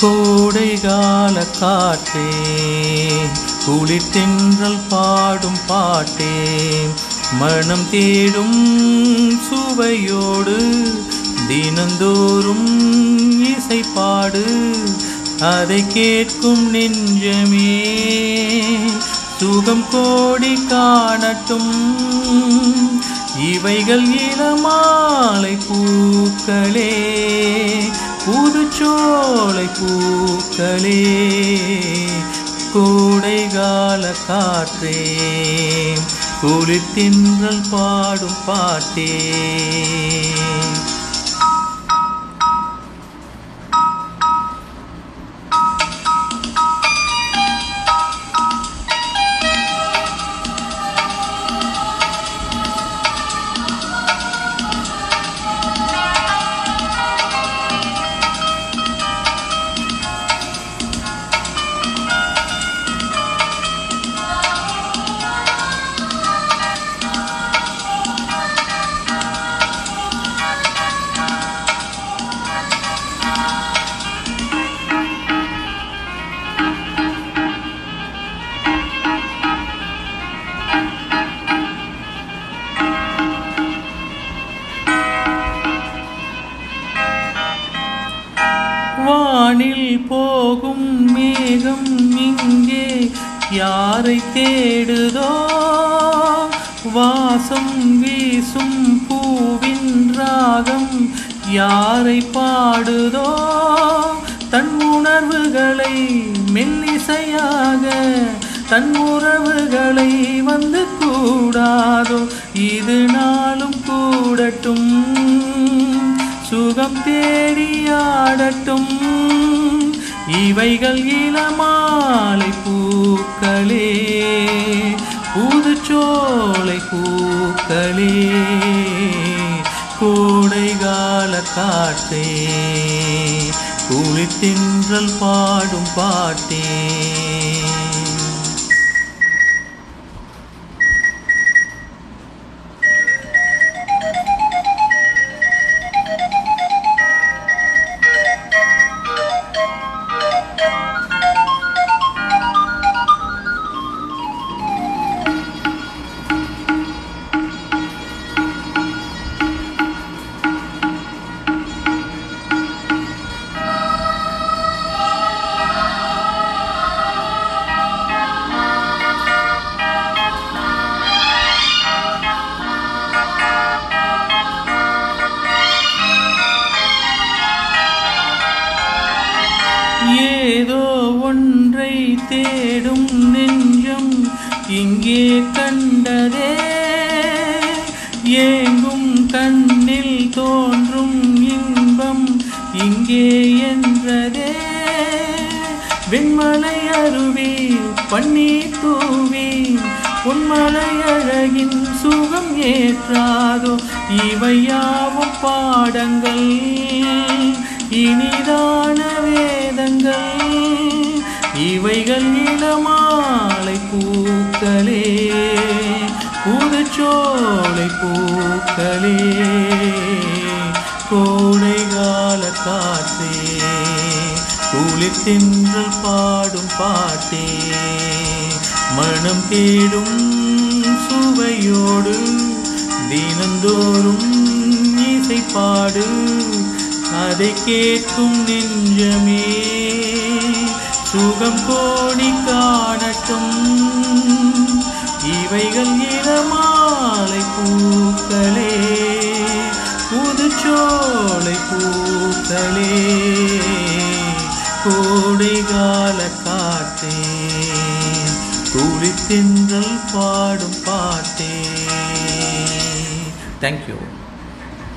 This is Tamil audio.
கோடைகால காற்றே குளிர்தென்றல் பாடும் பாட்டே மனம் தேடும் சுவையோடு தினந்தோறும் இசை பாடு அதை கேட்கும் நெஞ்சமே சுகம் கோடி காணட்டும். இவைகள் இளமாலை பூக்களே. புதுச்சோலை பூக்களே கோடைகால காற்றே குளிர்த்தின்றல் பாடும் பாட்டே. வானில் போகும் மேகம் இங்கே யாரை தேடுதோ? வாசம் வீசும் பூவின் ராகம் யாரை பாடுதோ? தன் உணர்வுகளை மெல்லிசையாக தன் உறவுகளை வந்து கூடாதோ? இது நாளும் கூடட்டும். சுகம் தேடியாடட்டும் இவைகள் இளமாலை பூக்களே புதுச்சோலை பூக்களே கோடைகால காட்டே குளித்தின்றல் பாடும் பாட்டே. ஏதோ ஒன்றை தேடும் நெஞ்சம் இங்கே கண்டதே. ஏங்கும் கண்ணில் தோன்றும் இன்பம் இங்கே என்றதே. வெண்மலை அருவி பன்னீர் தூவி பொன்மலை அழகின் சுகம் ஏற்றாதோ. இவையாவும் பாடங்கள் இனிதான இவைகள் இளமாலை பூக்களே புதுச்சோலை பூக்களே. கோடை கோடைகால காற்றே குளிர்த்தின்றல் பாடும் பாட்டே. மனம் தேடும் சுவையோடு தினந்தோறும் இசை பாடு அதை கேட்கும் நெஞ்சமே. சுகம் கோடி காணட்டும். இவைகள் இளமாலை பூக்களே புதுச்சோலை பூக்களே. கோடைகால காற்றே குளித்தின்றல் பாடும் பாட்டே. தேங்க்யூ